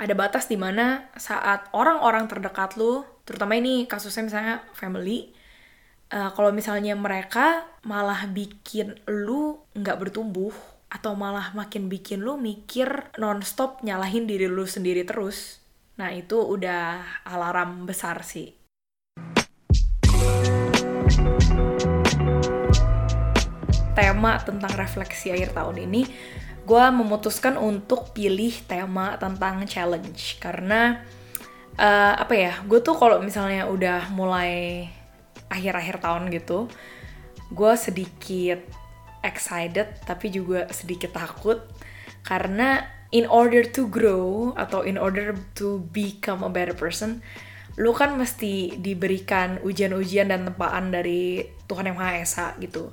ada batas di mana saat orang-orang terdekat lu, terutama ini kasusnya misalnya family, uh, kalau misalnya mereka malah bikin lu nggak bertumbuh atau malah makin bikin lu mikir nonstop nyalahin diri lu sendiri terus, nah itu udah alarm besar sih. Tema tentang refleksi akhir tahun ini gue memutuskan untuk pilih tema tentang challenge. Karena uh, apa ya gue tuh kalau misalnya udah mulai akhir-akhir tahun gitu gue sedikit excited tapi juga sedikit takut. Karena in order to grow atau in order to become a better person lu kan mesti diberikan ujian-ujian dan tempaan dari Tuhan Yang Maha Esa gitu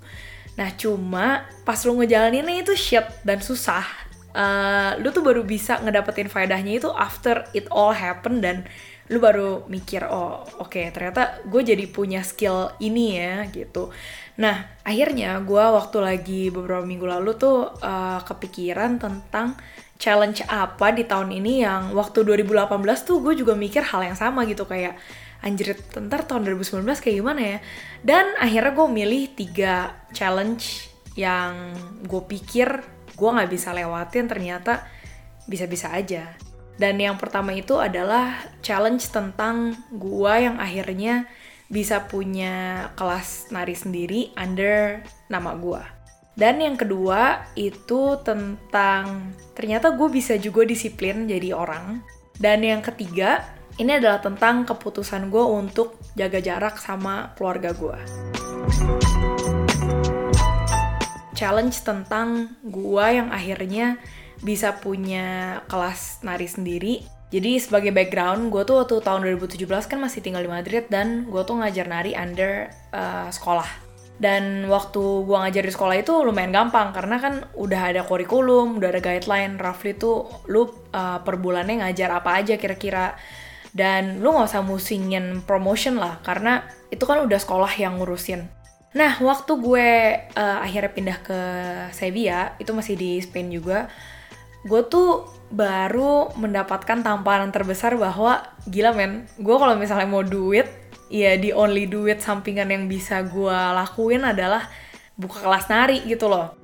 Nah cuma pas lu ngejalaninnya itu shit dan susah, uh, lu tuh baru bisa ngedapetin faedahnya itu after it all happen dan lu baru mikir oh oke okay, ternyata gue jadi punya skill ini ya gitu. Nah akhirnya gue waktu lagi beberapa minggu lalu tuh uh, kepikiran tentang challenge apa di tahun ini yang waktu 2018 tuh gue juga mikir hal yang sama gitu kayak anjir ntar tahun 2019 kayak gimana ya dan akhirnya gue milih tiga challenge yang gue pikir gue nggak bisa lewatin ternyata bisa-bisa aja dan yang pertama itu adalah challenge tentang gue yang akhirnya bisa punya kelas nari sendiri under nama gue. Dan yang kedua itu tentang ternyata gue bisa juga disiplin jadi orang. Dan yang ketiga ini adalah tentang keputusan gue untuk jaga jarak sama keluarga gue. Challenge tentang gue yang akhirnya bisa punya kelas nari sendiri. Jadi sebagai background, gue tuh waktu tahun 2017 kan masih tinggal di Madrid dan gue tuh ngajar nari under uh, sekolah dan waktu gua ngajar di sekolah itu lumayan gampang karena kan udah ada kurikulum, udah ada guideline, roughly tuh lu uh, per bulannya ngajar apa aja kira-kira dan lu nggak usah musingin promotion lah karena itu kan udah sekolah yang ngurusin. Nah waktu gue uh, akhirnya pindah ke Sevilla itu masih di Spain juga gue tuh baru mendapatkan tamparan terbesar bahwa gila men gue kalau misalnya mau duit ya di only duit sampingan yang bisa gue lakuin adalah buka kelas nari gitu loh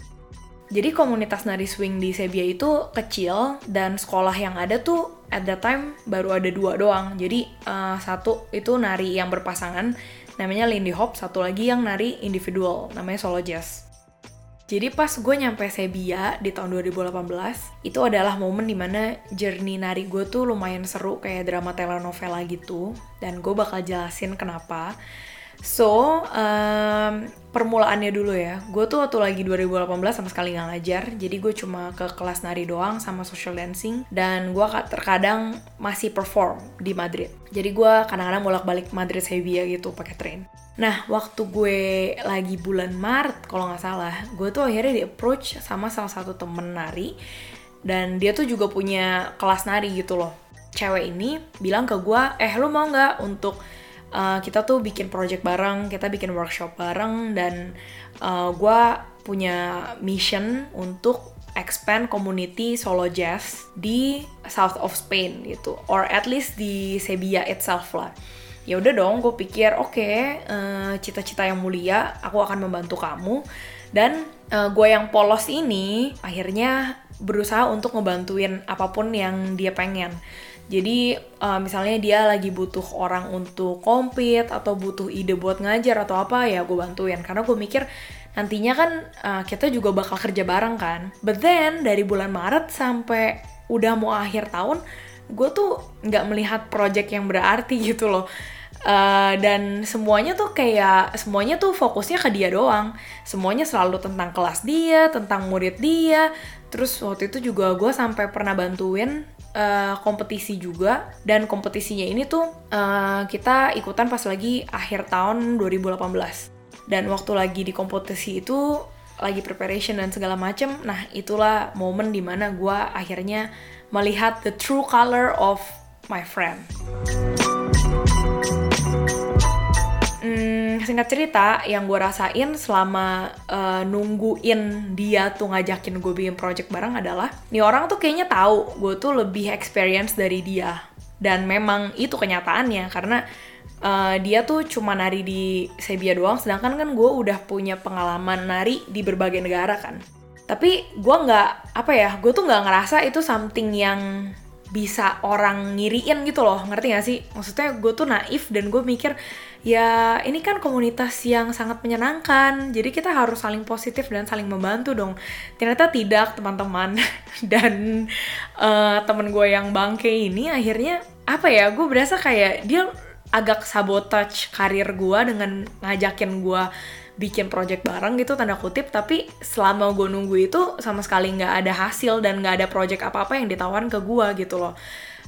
jadi komunitas nari swing di Sevilla itu kecil dan sekolah yang ada tuh at that time baru ada dua doang. Jadi uh, satu itu nari yang berpasangan namanya Lindy Hop, satu lagi yang nari individual namanya Solo Jazz. Jadi pas gue nyampe Sevilla di tahun 2018, itu adalah momen di mana journey nari gue tuh lumayan seru kayak drama telenovela gitu. Dan gue bakal jelasin kenapa. So, um, permulaannya dulu ya. Gue tuh waktu lagi 2018 sama sekali nggak ngajar. Jadi gue cuma ke kelas nari doang sama social dancing. Dan gue terkadang masih perform di Madrid. Jadi gue kadang-kadang bolak-balik Madrid Sevilla gitu pakai train. Nah, waktu gue lagi bulan Maret kalau nggak salah, gue tuh akhirnya di approach sama salah satu temen nari. Dan dia tuh juga punya kelas nari gitu loh. Cewek ini bilang ke gue, eh lu mau nggak untuk uh, kita tuh bikin project bareng, kita bikin workshop bareng dan uh, eh, gue punya mission untuk expand community solo jazz di south of Spain gitu, or at least di Sevilla itself lah. Ya udah dong, gue pikir oke, okay, uh, eh, cita-cita yang mulia, aku akan membantu kamu dan uh, gue yang polos ini akhirnya berusaha untuk ngebantuin apa pun yang dia pengen jadi uh, misalnya dia lagi butuh orang untuk compete atau butuh ide buat ngajar atau apa ya gue bantuin karena gue mikir nantinya kan uh, kita juga bakal kerja bareng kan. But then dari bulan Maret sampai udah mau akhir tahun gue tuh nggak melihat project yang berarti gitu loh. Uh, dan semuanya tuh kayak semuanya tuh fokusnya ke dia doang semuanya selalu tentang kelas dia tentang murid dia terus waktu itu juga gue sampai pernah bantuin uh, kompetisi juga. Dan kompetisinya ini tuh uh, kita ikutan pas lagi akhir tahun 2018 dan waktu lagi di kompetisi itu lagi preparation dan segala macem nah itulah momen di mana gue akhirnya melihat the true color of my friend. Hmm, singkat cerita, yang gue rasain selama uh, nungguin dia tuh ngajakin gue bikin project bareng adalah, nih orang tuh kayaknya tahu gue tuh lebih experience dari dia. Dan memang itu kenyataannya, karena uh, dia tuh cuma nari di Sebia doang, sedangkan kan gue udah punya pengalaman nari di berbagai negara kan. Tapi gue nggak, apa ya, gue tuh nggak ngerasa itu something yang bisa orang ngiriin gitu loh ngerti gak sih maksudnya gue tuh naif dan gue mikir ya ini kan komunitas yang sangat menyenangkan. Jadi kita harus saling positif dan saling membantu dong. Ternyata tidak teman-teman. Dan uh, temen gue yang bangke ini akhirnya apa ya gue berasa kayak dia agak sabotage karir gue dengan ngajakin gue bikin project bareng gitu tanda kutip. Tapi selama gue nunggu itu sama sekali nggak ada hasil dan nggak ada project apa-apa yang ditawarin ke gue gitu loh.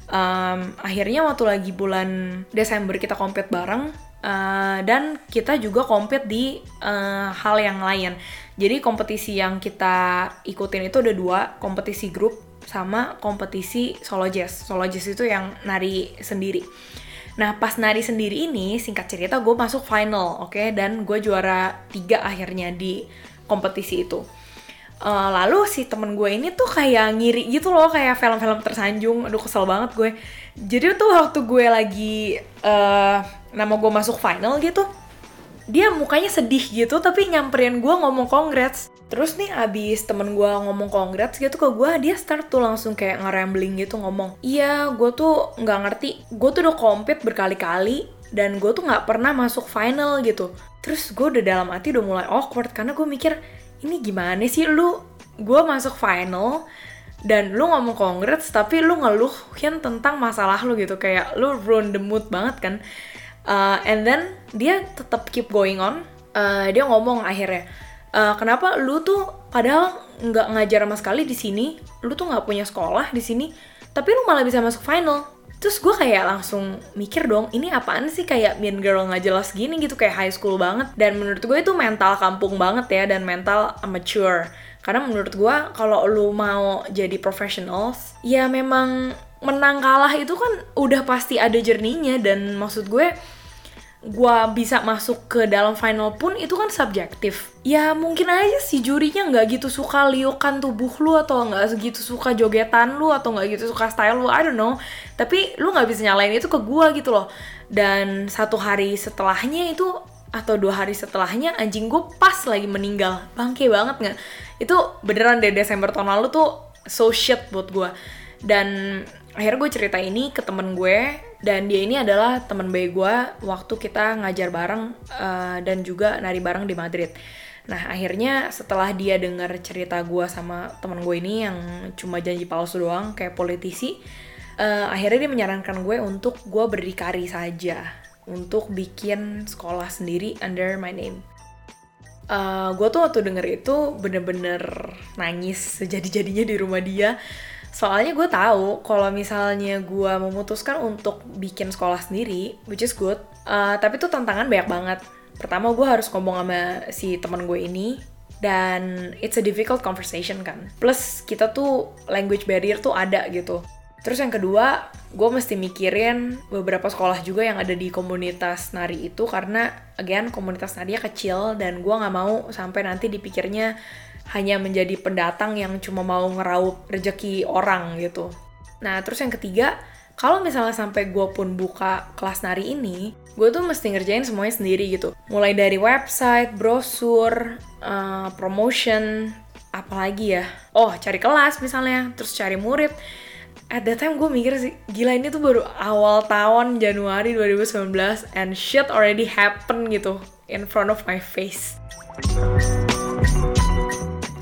Um, akhirnya waktu lagi bulan Desember kita kompet bareng uh, dan kita juga kompet di uh, hal yang lain. Jadi kompetisi yang kita ikutin itu ada dua kompetisi grup sama kompetisi solo jazz. Solo jazz itu yang nari sendiri. Nah pas nari sendiri ini singkat cerita gue masuk final oke? Okay? dan gue juara tiga akhirnya di kompetisi itu. Uh, lalu si temen gue ini tuh kayak ngiri gitu loh kayak film-film tersanjung. Aduh kesel banget gue. Jadi tuh waktu gue lagi uh, nama gue masuk final gitu. Dia mukanya sedih gitu tapi nyamperin gue ngomong congrats. Terus nih abis temen gue ngomong congrats gitu ke gue, dia start tuh langsung kayak ngerambling gitu ngomong, iya gue tuh nggak ngerti, gue tuh udah compete berkali-kali dan gue tuh nggak pernah masuk final gitu. Terus gue udah dalam hati udah mulai awkward karena gue mikir ini gimana sih? Lu, gue masuk final dan lu ngomong congrats tapi lu ngeluhin tentang masalah lu gitu. Kayak lu ruin the mood banget kan. Uh, and then dia tetap keep going on, uh, dia ngomong akhirnya uh, kenapa lu tuh padahal nggak ngajar sama sekali di sini lu tuh nggak punya sekolah di sini tapi lu malah bisa masuk final. Terus gue kayak langsung mikir dong ini apaan sih kayak mean girl nggak jelas gini gitu kayak high school banget. Dan menurut gue itu mental kampung banget ya dan mental amateur karena menurut gue kalau lu mau jadi professionals ya memang menang kalah itu kan udah pasti ada jerninya dan maksud gue gue bisa masuk ke dalam final pun itu kan subjektif. Ya mungkin aja si jurinya nggak gitu suka liukan tubuh lu atau nggak segitu suka jogetan lu atau nggak gitu suka style lu, I don't know. Tapi lu nggak bisa nyalain itu ke gue gitu loh. Dan satu hari setelahnya itu atau dua hari setelahnya anjing gue pas lagi meninggal. Bangke banget nggak? Itu beneran dari Desember tahun lalu tuh so shit buat gue. Dan akhirnya gue cerita ini ke temen gue dan dia ini adalah teman baik gue waktu kita ngajar bareng uh, dan juga nari bareng di Madrid. Nah akhirnya setelah dia dengar cerita gue sama teman gue ini yang cuma janji palsu doang kayak politisi, uh, akhirnya dia menyarankan gue untuk gue berdikari saja untuk bikin sekolah sendiri under my name. Uh, gue tuh waktu denger itu bener-bener nangis sejadi-jadinya di rumah dia Soalnya gue tahu kalau misalnya gue memutuskan untuk bikin sekolah sendiri, which is good, uh, tapi tuh tantangan banyak banget. Pertama gue harus ngomong sama si teman gue ini, dan it's a difficult conversation kan. Plus kita tuh language barrier tuh ada gitu. Terus yang kedua, gue mesti mikirin beberapa sekolah juga yang ada di komunitas nari itu karena again komunitas nari kecil dan gue nggak mau sampai nanti dipikirnya hanya menjadi pendatang yang cuma mau ngeraup rezeki orang gitu. Nah, terus yang ketiga, kalau misalnya sampai gue pun buka kelas nari ini, gue tuh mesti ngerjain semuanya sendiri gitu. Mulai dari website, brosur, uh, promotion, apalagi ya. Oh, cari kelas misalnya, terus cari murid. At that time gue mikir sih, gila ini tuh baru awal tahun Januari 2019 and shit already happen gitu in front of my face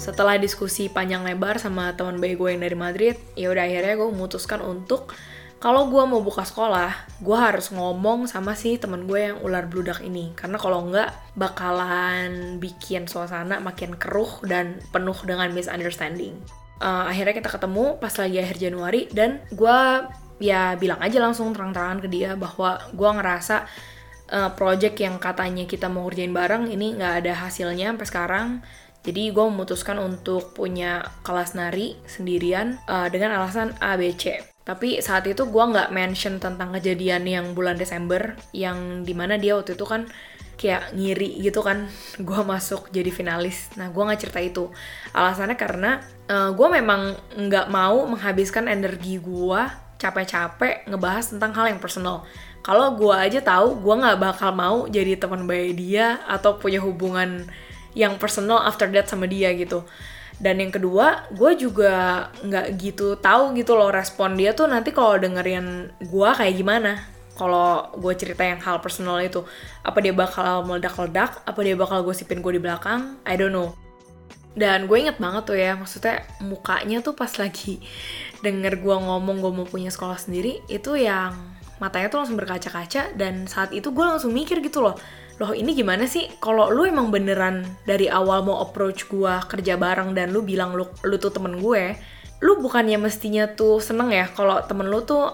setelah diskusi panjang lebar sama teman baik gue yang dari Madrid ya udah akhirnya gue memutuskan untuk kalau gue mau buka sekolah gue harus ngomong sama si teman gue yang ular bludak ini. Karena kalau enggak bakalan bikin suasana makin keruh dan penuh dengan misunderstanding. Uh, akhirnya kita ketemu pas lagi akhir Januari dan gue ya bilang aja langsung terang-terangan ke dia bahwa gue ngerasa uh, project yang katanya kita mau kerjain bareng ini nggak ada hasilnya sampai sekarang jadi gue memutuskan untuk punya kelas nari sendirian uh, dengan alasan ABC. Tapi saat itu gue nggak mention tentang kejadian yang bulan Desember yang di mana dia waktu itu kan kayak ngiri gitu kan. Gue masuk jadi finalis. Nah gue nggak cerita itu. Alasannya karena uh, gue memang nggak mau menghabiskan energi gue capek-capek ngebahas tentang hal yang personal. Kalau gue aja tahu gue nggak bakal mau jadi teman baik dia atau punya hubungan yang personal after that sama dia gitu. Dan yang kedua gue juga nggak gitu tahu gitu loh respon dia tuh nanti kalau dengerin gue kayak gimana. Kalau gue cerita yang hal personal itu apa dia bakal meledak-ledak? Apa dia bakal gosipin gue di belakang? I don't know. Dan gue inget banget tuh ya maksudnya mukanya tuh pas lagi denger gue ngomong gue mau punya sekolah sendiri itu yang matanya tuh langsung berkaca-kaca dan saat itu gue langsung mikir gitu loh loh ini gimana sih? Kalau lu emang beneran dari awal mau approach gue kerja bareng dan lu bilang lu, lu tuh temen gue lu bukannya mestinya tuh seneng ya kalau temen lu tuh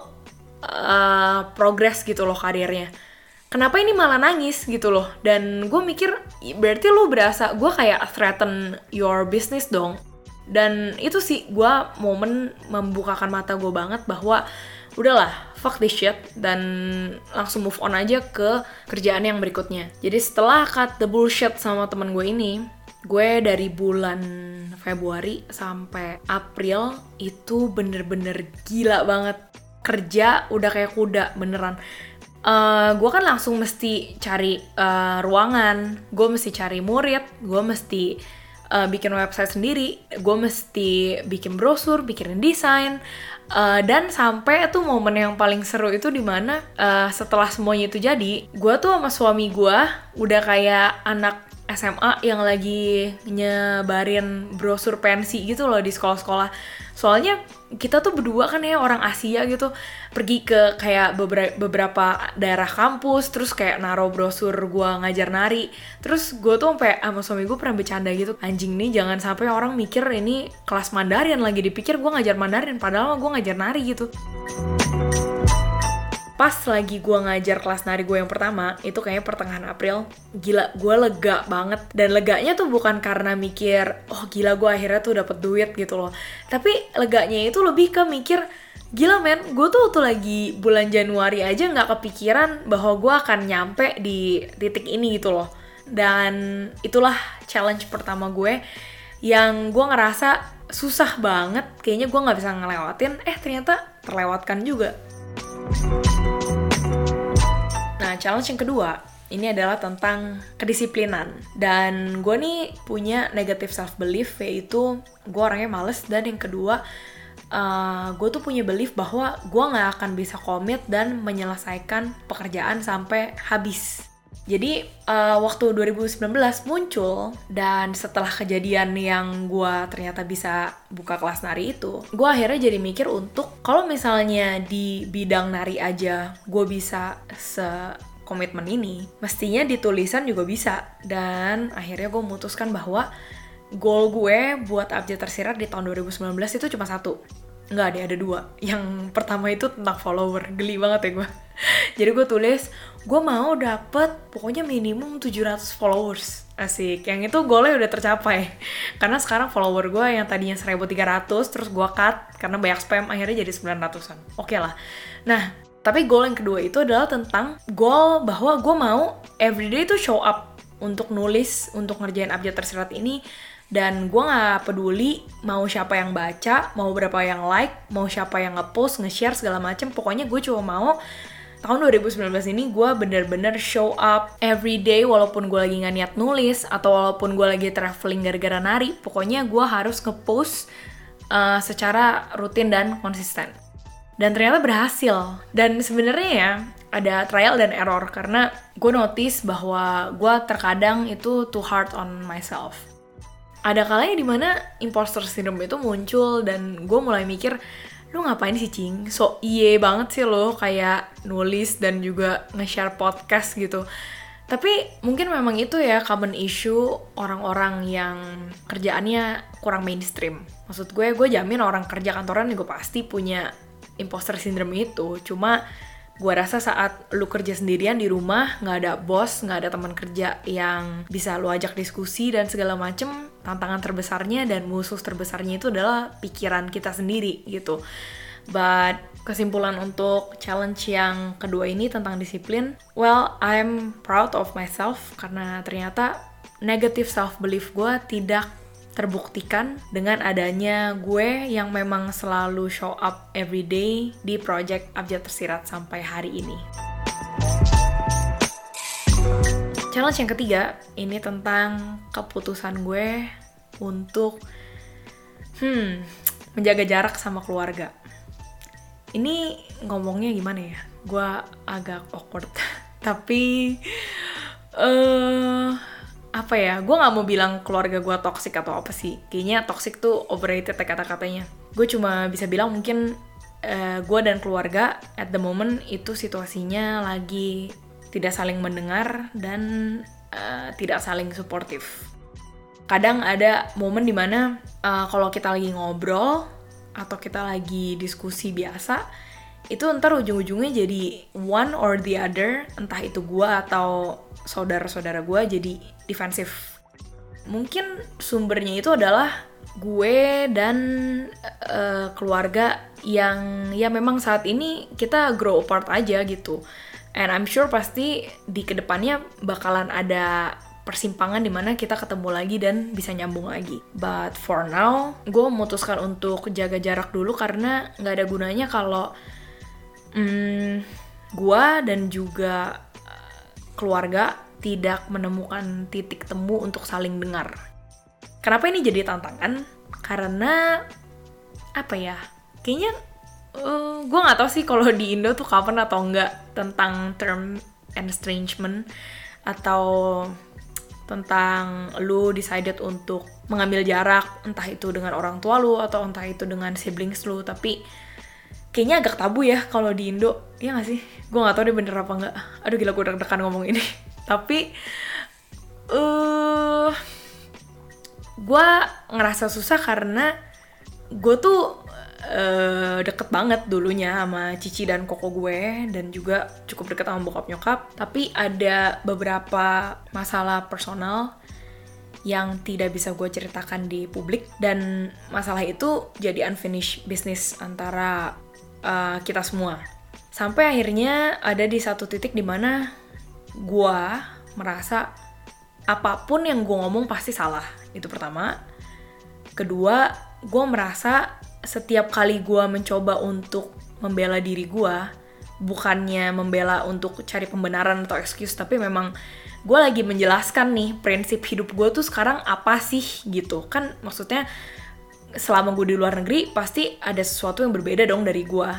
uh, progres gitu loh karirnya? Kenapa ini malah nangis gitu loh? Dan gue mikir berarti lo berasa gue kayak threaten your business dong? Dan itu sih gue momen membukakan mata gue banget bahwa udahlah fuck this shit dan langsung move on aja ke kerjaan yang berikutnya. Jadi setelah cut the bullshit sama temen gue ini gue dari bulan Februari sampai April itu bener-bener gila banget. Kerja udah kayak kuda beneran. Uh, gue kan langsung mesti cari uh, ruangan gue mesti cari murid gue mesti uh, bikin website sendiri gue mesti bikin brosur bikin desain uh, dan sampai tuh momen yang paling seru itu di mana uh, setelah semuanya itu jadi gue tuh sama suami gue udah kayak anak SMA yang lagi nyebarin brosur pensi gitu loh di sekolah-sekolah. Soalnya kita tuh berdua kan ya orang Asia gitu. Pergi ke kayak beberapa daerah kampus terus kayak naro brosur gua ngajar nari. Terus gue tuh sampai sama suami gue pernah bercanda gitu anjing nih jangan sampai orang mikir ini kelas Mandarin lagi. Dipikir gue ngajar Mandarin padahal gue ngajar nari gitu pas lagi gue ngajar kelas nari gue yang pertama itu kayaknya pertengahan April gila gue lega banget. Dan leganya tuh bukan karena mikir oh gila gue akhirnya tuh dapet duit gitu loh. Tapi leganya itu lebih ke mikir gila men gue tuh tuh lagi bulan Januari aja nggak kepikiran bahwa gue akan nyampe di titik ini gitu loh. Dan itulah challenge pertama gue yang gue ngerasa susah banget. Kayaknya gue nggak bisa ngelewatin. Eh ternyata terlewatkan juga Nah, challenge yang kedua ini adalah tentang kedisiplinan. Dan gue nih punya negative self belief yaitu gue orangnya males dan yang kedua uh, gue tuh punya belief bahwa gue nggak akan bisa komit dan menyelesaikan pekerjaan sampai habis. Jadi uh, waktu 2019 muncul dan setelah kejadian yang gue ternyata bisa buka kelas nari itu, gue akhirnya jadi mikir untuk kalau misalnya di bidang nari aja gue bisa se komitmen ini, mestinya di tulisan juga bisa. Dan akhirnya gue memutuskan bahwa goal gue buat abjad tersirat di tahun 2019 itu cuma satu. Nggak ada, ada dua. Yang pertama itu tentang follower. Geli banget ya gue. Jadi gue tulis, gue mau dapet pokoknya minimum 700 followers. Asik, yang itu goalnya udah tercapai. Karena sekarang follower gue yang tadinya 1300, terus gue cut karena banyak spam, akhirnya jadi 900-an. Oke okay lah. Nah, tapi goal yang kedua itu adalah tentang goal bahwa gue mau everyday itu show up untuk nulis, untuk ngerjain abjad tersirat ini dan gue gak peduli mau siapa yang baca, mau berapa yang like, mau siapa yang ngepost, nge-share segala macem. Pokoknya gue cuma mau tahun 2019 ini gue bener-bener show up every day walaupun gue lagi nggak niat nulis atau walaupun gue lagi traveling gara-gara nari. Pokoknya gue harus ngepost uh, secara rutin dan konsisten. Dan ternyata berhasil. Dan sebenarnya ya ada trial dan error karena gue notice bahwa gue terkadang itu too hard on myself. Ada kalanya di mana imposter syndrome itu muncul dan gue mulai mikir lu ngapain sih cing? So iye banget sih lo kayak nulis dan juga nge-share podcast gitu. Tapi mungkin memang itu ya common issue orang-orang yang kerjaannya kurang mainstream. Maksud gue gue jamin orang kerja kantoran juga pasti punya imposter syndrome itu. Cuma gue rasa saat lu kerja sendirian di rumah nggak ada bos nggak ada teman kerja yang bisa lu ajak diskusi dan segala macem tantangan terbesarnya dan musuh terbesarnya itu adalah pikiran kita sendiri gitu. But kesimpulan untuk challenge yang kedua ini tentang disiplin, well, I'm proud of myself karena ternyata negative self belief gue tidak terbuktikan dengan adanya gue yang memang selalu show up every day di project Abjad Tersirat sampai hari ini. Challenge yang ketiga ini tentang keputusan gue untuk hmm, menjaga jarak sama keluarga. Ini ngomongnya gimana ya? Gue agak awkward. Tapi uh, apa ya? Gue nggak mau bilang keluarga gue toxic atau apa sih. Kayaknya toxic tuh overrated ya kata-katanya. Gue cuma bisa bilang mungkin uh, gue dan keluarga at the moment itu situasinya lagi tidak saling mendengar dan uh, tidak saling suportif. Kadang ada momen di mana uh, kalau kita lagi ngobrol atau kita lagi diskusi biasa itu ntar ujung-ujungnya jadi one or the other entah itu gue atau saudara-saudara gue jadi defensif mungkin sumbernya itu adalah gue dan uh, keluarga yang ya memang saat ini kita grow apart aja gitu and I'm sure pasti di ke depannya bakalan ada persimpangan di mana kita ketemu lagi dan bisa nyambung lagi. But for now, gue memutuskan untuk jaga jarak dulu karena nggak ada gunanya kalau hmm, gue dan juga eh, keluarga tidak menemukan titik temu untuk saling dengar. Kenapa ini jadi tantangan? Karena apa ya? Kayaknya uh, eh, gue nggak tahu sih kalau di Indo tuh kapan atau enggak tentang term estrangement atau tentang lu decided untuk mengambil jarak entah itu dengan orang tua lu atau entah itu dengan siblings lu tapi kayaknya agak tabu ya kalau di Indo. Ya gak sih? Gue nggak tahu deh bener apa nggak. Aduh gila gue deg-degan ngomong ini. Tapi uh, gue ngerasa susah karena gue tuh uh, deket banget dulunya sama Cici dan Koko gue dan juga cukup deket sama bokap nyokap. Tapi ada beberapa masalah personal yang tidak bisa gue ceritakan di publik dan masalah itu jadi unfinished business antara uh, kita semua. Sampai akhirnya ada di satu titik di mana gue merasa apa pun yang gue ngomong pasti salah. Itu pertama. Kedua gue merasa setiap kali gue mencoba untuk membela diri gue bukannya membela untuk cari pembenaran atau excuse tapi memang gue lagi menjelaskan nih prinsip hidup gue tuh sekarang apa sih gitu. Kan maksudnya selama gue di luar negeri pasti ada sesuatu yang berbeda dong dari gue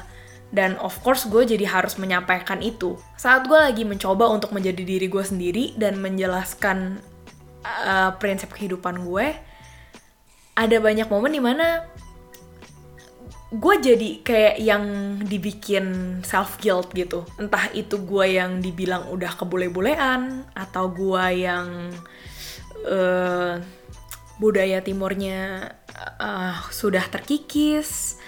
dan of course gue jadi harus menyampaikan itu. Saat gue lagi mencoba untuk menjadi diri gue sendiri dan menjelaskan uh, prinsip kehidupan gue ada banyak momen di mana gue jadi kayak yang dibikin self guilt gitu. Entah itu gue yang dibilang udah kebule-bulean atau gue yang uh, budaya timurnya uh, sudah terkikis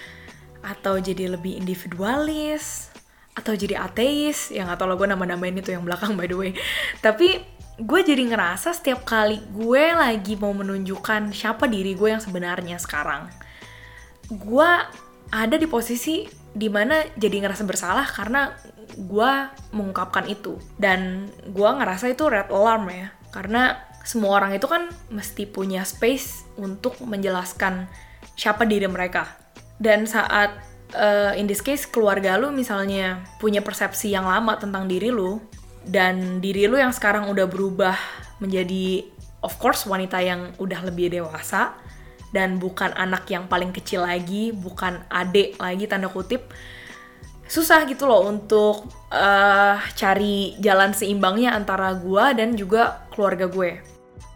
atau jadi lebih individualis atau jadi ateis. Yang atau lo gue nama-namain itu yang belakang by the way. Tapi gue jadi ngerasa setiap kali gue lagi mau menunjukkan siapa diri gue yang sebenarnya sekarang gue ada di posisi di mana jadi ngerasa bersalah karena gue mengungkapkan itu. Dan gue ngerasa itu red alarm ya karena semua orang itu kan mesti punya space untuk menjelaskan siapa diri mereka dan saat uh, in this case keluarga lu misalnya punya persepsi yang lama tentang diri lu dan diri lu yang sekarang udah berubah menjadi of course wanita yang udah lebih dewasa dan bukan anak yang paling kecil lagi, bukan adik lagi tanda kutip. Susah gitu loh untuk uh, cari jalan seimbangnya antara gue dan juga keluarga gue.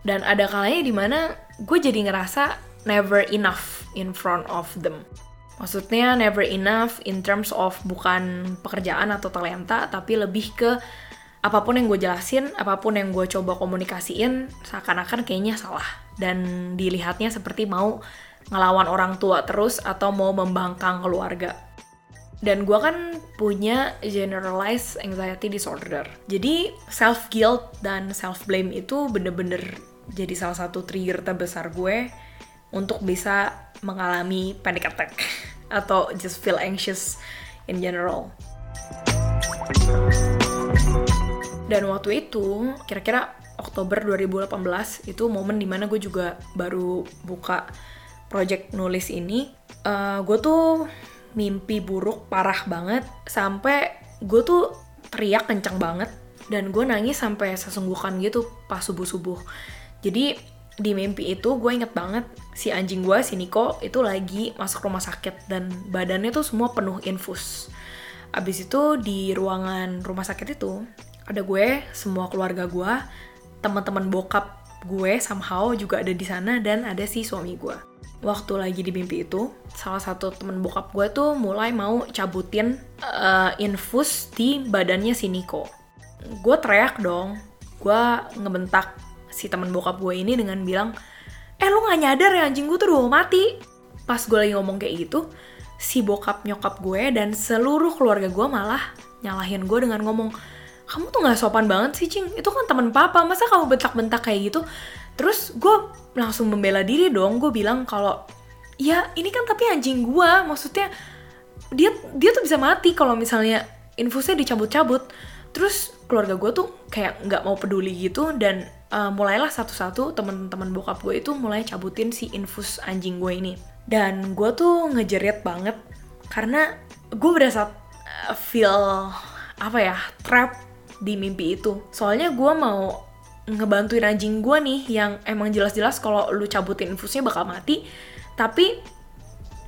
Dan ada kalanya di mana gue jadi ngerasa never enough in front of them. Maksudnya never enough in terms of bukan pekerjaan atau talenta, tapi lebih ke apa pun yang gue jelasin, apa pun yang gue coba komunikasiin, seakan-akan kayaknya salah dan dilihatnya seperti mau ngelawan orang tua terus atau mau membangkang keluarga. Dan gue kan punya generalized anxiety disorder. Jadi self guilt dan self blame itu bener-bener jadi salah satu trigger terbesar gue untuk bisa mengalami panic attack atau just feel anxious in general. Dan waktu itu, kira-kira Oktober 2018, itu momen di mana gue juga baru buka project nulis ini. Uh, gue tuh mimpi buruk parah banget, sampai gue tuh teriak kenceng banget, dan gue nangis sampai sesungguhkan gitu pas subuh-subuh. Jadi di mimpi itu gue inget banget si anjing gue si Niko itu lagi masuk rumah sakit dan badannya tuh semua penuh infus. Abis itu di ruangan rumah sakit itu ada gue, semua keluarga gue, teman-teman bokap gue somehow juga ada di sana dan ada si suami gue. Waktu lagi di mimpi itu, salah satu temen bokap gue tuh mulai mau cabutin uh, infus di badannya si Niko. Gue teriak dong, gue ngebentak si teman bokap gue ini dengan bilang eh lu nggak nyadar ya anjing gue tuh udah mau mati. Pas gue lagi ngomong kayak gitu si bokap nyokap gue dan seluruh keluarga gue malah nyalahin gue dengan ngomong kamu tuh nggak sopan banget sih cing. Itu kan teman papa. Masa kamu bentak-bentak kayak gitu? Terus gue langsung membela diri dong. Gue bilang kalau ya ini kan tapi anjing gue maksudnya dia dia tuh bisa mati kalau misalnya infusnya dicabut-cabut. Terus keluarga gue tuh kayak nggak mau peduli gitu dan uh, mulailah satu-satu teman-teman bokap gue itu mulai cabutin si infus anjing gue ini. Dan gue tuh ngejerit banget karena gue berasa uh, feel apa ya trap di mimpi itu. Soalnya gue mau ngebantuin anjing gue nih yang emang jelas-jelas kalau lu cabutin infusnya bakal mati. Tapi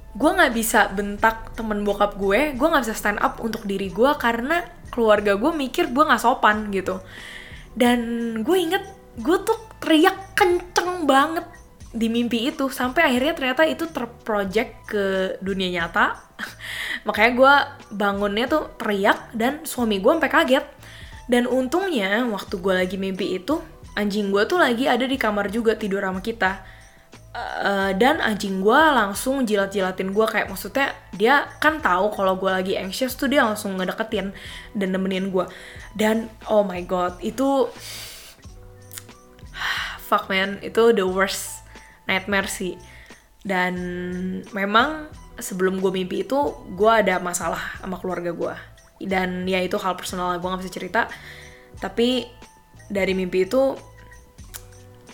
gue nggak bisa bentak temen bokap gue gue nggak bisa stand up untuk diri gue karena keluarga gue mikir gue nggak sopan gitu. Dan gue inget gue tuh teriak kenceng banget di mimpi itu. Sampai akhirnya ternyata itu terproject ke dunia nyata. Makanya gue bangunnya tuh teriak dan suami gue sampai kaget. Dan untungnya waktu gue lagi mimpi itu anjing gue tuh lagi ada di kamar juga tidur sama kita. Uh, dan anjing gue langsung jilat-jilatin gue kayak maksudnya dia kan tahu kalau gue lagi anxious tuh dia langsung ngedeketin dan nemenin gue dan oh my god itu fuck man. Itu the worst nightmare sih. Dan memang sebelum gue mimpi itu gue ada masalah sama keluarga gue dan ya itu hal personal gue gak bisa cerita. Tapi dari mimpi itu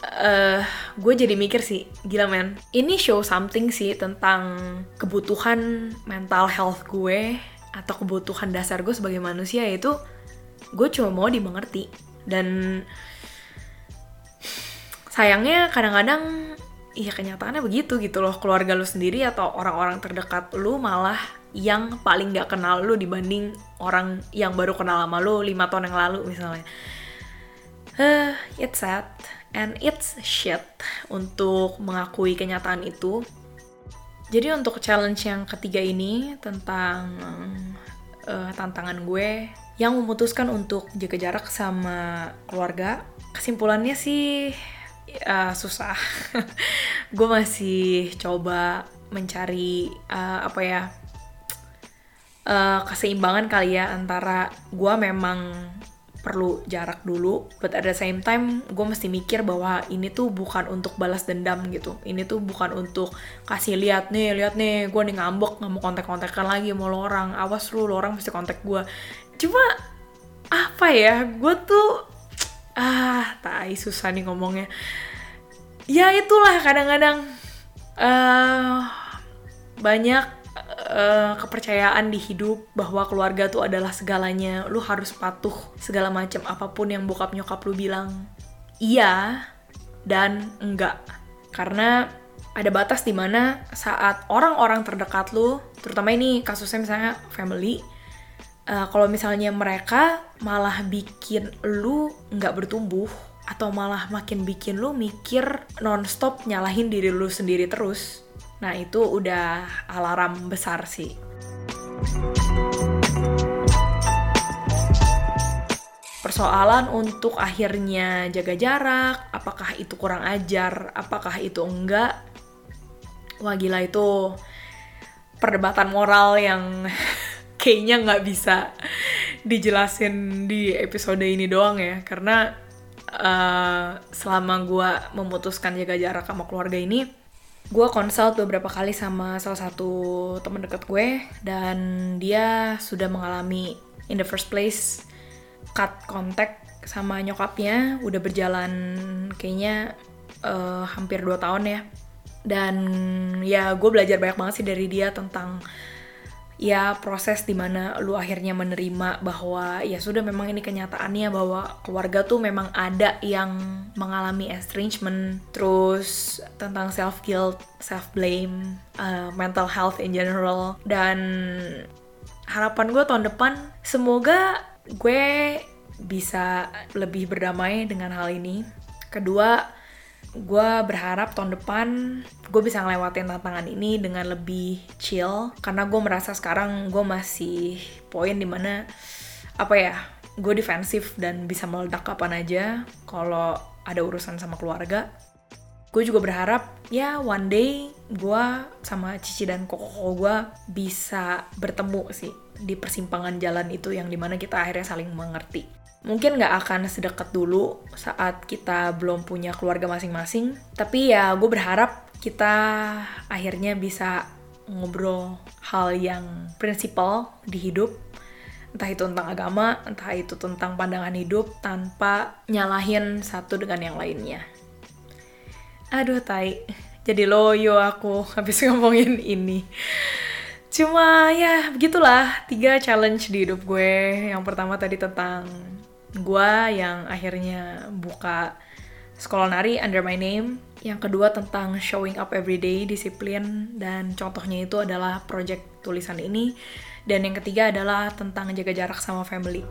uh, gue jadi mikir sih gila men ini show something sih tentang kebutuhan mental health gue atau kebutuhan dasar gue sebagai manusia yaitu gue cuma mau dimengerti. Dan sayangnya kadang-kadang iya kenyataannya begitu gitu loh keluarga lu sendiri atau orang-orang terdekat lu malah yang paling gak kenal lu dibanding orang yang baru kenal sama lu lima tahun yang lalu misalnya. Uh, it's sad and it's shit untuk mengakui kenyataan itu. Jadi untuk challenge yang ketiga ini tentang uh, tantangan gue yang memutuskan untuk jaga jarak sama keluarga kesimpulannya sih uh, susah. gue masih coba mencari uh, apa ya uh, keseimbangan kali ya antara gue memang perlu jarak dulu, but at the same time gue mesti mikir bahwa ini tuh bukan untuk balas dendam gitu, ini tuh bukan untuk kasih lihat nih, lihat nih, gue nih ngambek nggak mau kontak-kontakan lagi mau lo orang, awas lu, lo orang mesti kontak gue. Cuma apa ya, gue tuh ah tai susah nih ngomongnya. Ya itulah kadang-kadang uh, banyak uh, kepercayaan di hidup bahwa keluarga tuh adalah segalanya. Lu harus patuh segala macam apa pun yang bokap nyokap lu bilang. Iya dan enggak. Karena ada batas di mana saat orang-orang terdekat lu terutama ini kasusnya misalnya family uh, kalau misalnya mereka malah bikin lu nggak bertumbuh atau malah makin bikin lu mikir nonstop nyalahin diri lu sendiri terus nah itu udah alarm besar sih. Persoalan untuk akhirnya jaga jarak apakah itu kurang ajar apakah itu enggak? Wah gila itu perdebatan moral yang kayaknya nggak bisa dijelasin di episode ini doang ya. Karena uh, selama gue memutuskan jaga jarak sama keluarga ini gue konsult beberapa kali sama salah satu teman dekat gue dan dia sudah mengalami in the first place cut contact sama nyokapnya. Udah berjalan kayaknya uh, hampir 2 tahun ya. Dan ya gue belajar banyak banget sih dari dia tentang ya proses di mana lu akhirnya menerima bahwa ya sudah memang ini kenyataannya bahwa keluarga tuh memang ada yang mengalami estrangement terus tentang self guilt self blame uh, mental health in general. Dan harapan gue tahun depan semoga gue bisa lebih berdamai dengan hal ini. Kedua gue berharap tahun depan gue bisa ngelewatin tantangan ini dengan lebih chill karena gue merasa sekarang gue masih poin di mana apa ya gue defensif dan bisa meledak kapan aja kalau ada urusan sama keluarga. Gue juga berharap ya one day gue sama Cici dan koko gue bisa bertemu sih di persimpangan jalan itu yang di mana kita akhirnya saling mengerti mungkin nggak akan sedekat dulu saat kita belum punya keluarga masing-masing. Tapi ya gue berharap kita akhirnya bisa ngobrol hal yang prinsipal di hidup. Entah itu tentang agama, entah itu tentang pandangan hidup, tanpa nyalahin satu dengan yang lainnya. Aduh, tai. Jadi loyo aku habis ngomongin ini. Cuma ya begitulah tiga challenge di hidup gue. Yang pertama tadi tentang gue yang akhirnya buka sekolah nari under my name. Yang kedua tentang showing up everyday, disiplin, dan contohnya itu adalah project tulisan ini. Dan yang ketiga adalah tentang jaga jarak sama family.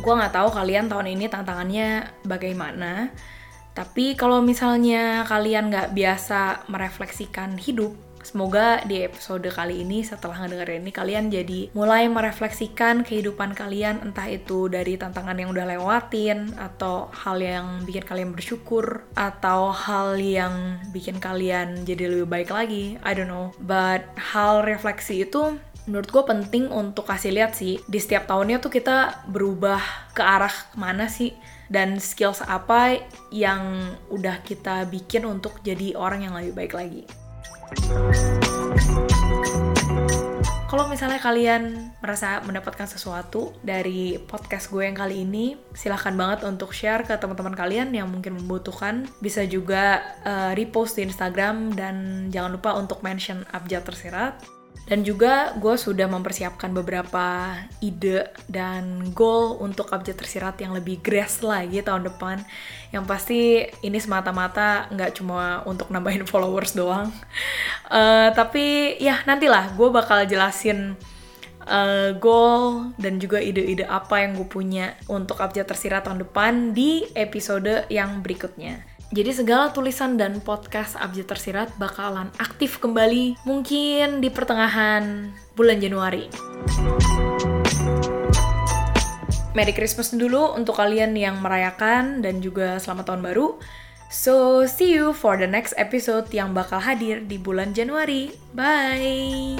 Gue nggak tahu kalian tahun ini tantangannya bagaimana, tapi kalau misalnya kalian nggak biasa merefleksikan hidup, Semoga di episode kali ini setelah ngedengerin ini kalian jadi mulai merefleksikan kehidupan kalian entah itu dari tantangan yang udah lewatin atau hal yang bikin kalian bersyukur atau hal yang bikin kalian jadi lebih baik lagi. I don't know. But hal refleksi itu menurut gue penting untuk kasih lihat sih di setiap tahunnya tuh kita berubah ke arah mana sih dan skills apa yang udah kita bikin untuk jadi orang yang lebih baik lagi. Kalau misalnya kalian merasa mendapatkan sesuatu dari podcast gue yang kali ini, silahkan banget untuk share ke teman-teman kalian yang mungkin membutuhkan. Bisa juga uh, repost di Instagram dan jangan lupa untuk mention Abjad Tersirat. Dan juga gue sudah mempersiapkan beberapa ide dan goal untuk abjad tersirat yang lebih grass lagi tahun depan. Yang pasti ini semata-mata nggak cuma untuk nambahin followers doang. Uh, tapi ya nantilah gue bakal jelasin uh, goal dan juga ide-ide apa yang gue punya untuk abjad tersirat tahun depan di episode yang berikutnya. Jadi segala tulisan dan podcast Abjad Tersirat bakalan aktif kembali mungkin di pertengahan bulan Januari. Merry Christmas dulu untuk kalian yang merayakan dan juga selamat tahun baru. So, see you for the next episode yang bakal hadir di bulan Januari. Bye!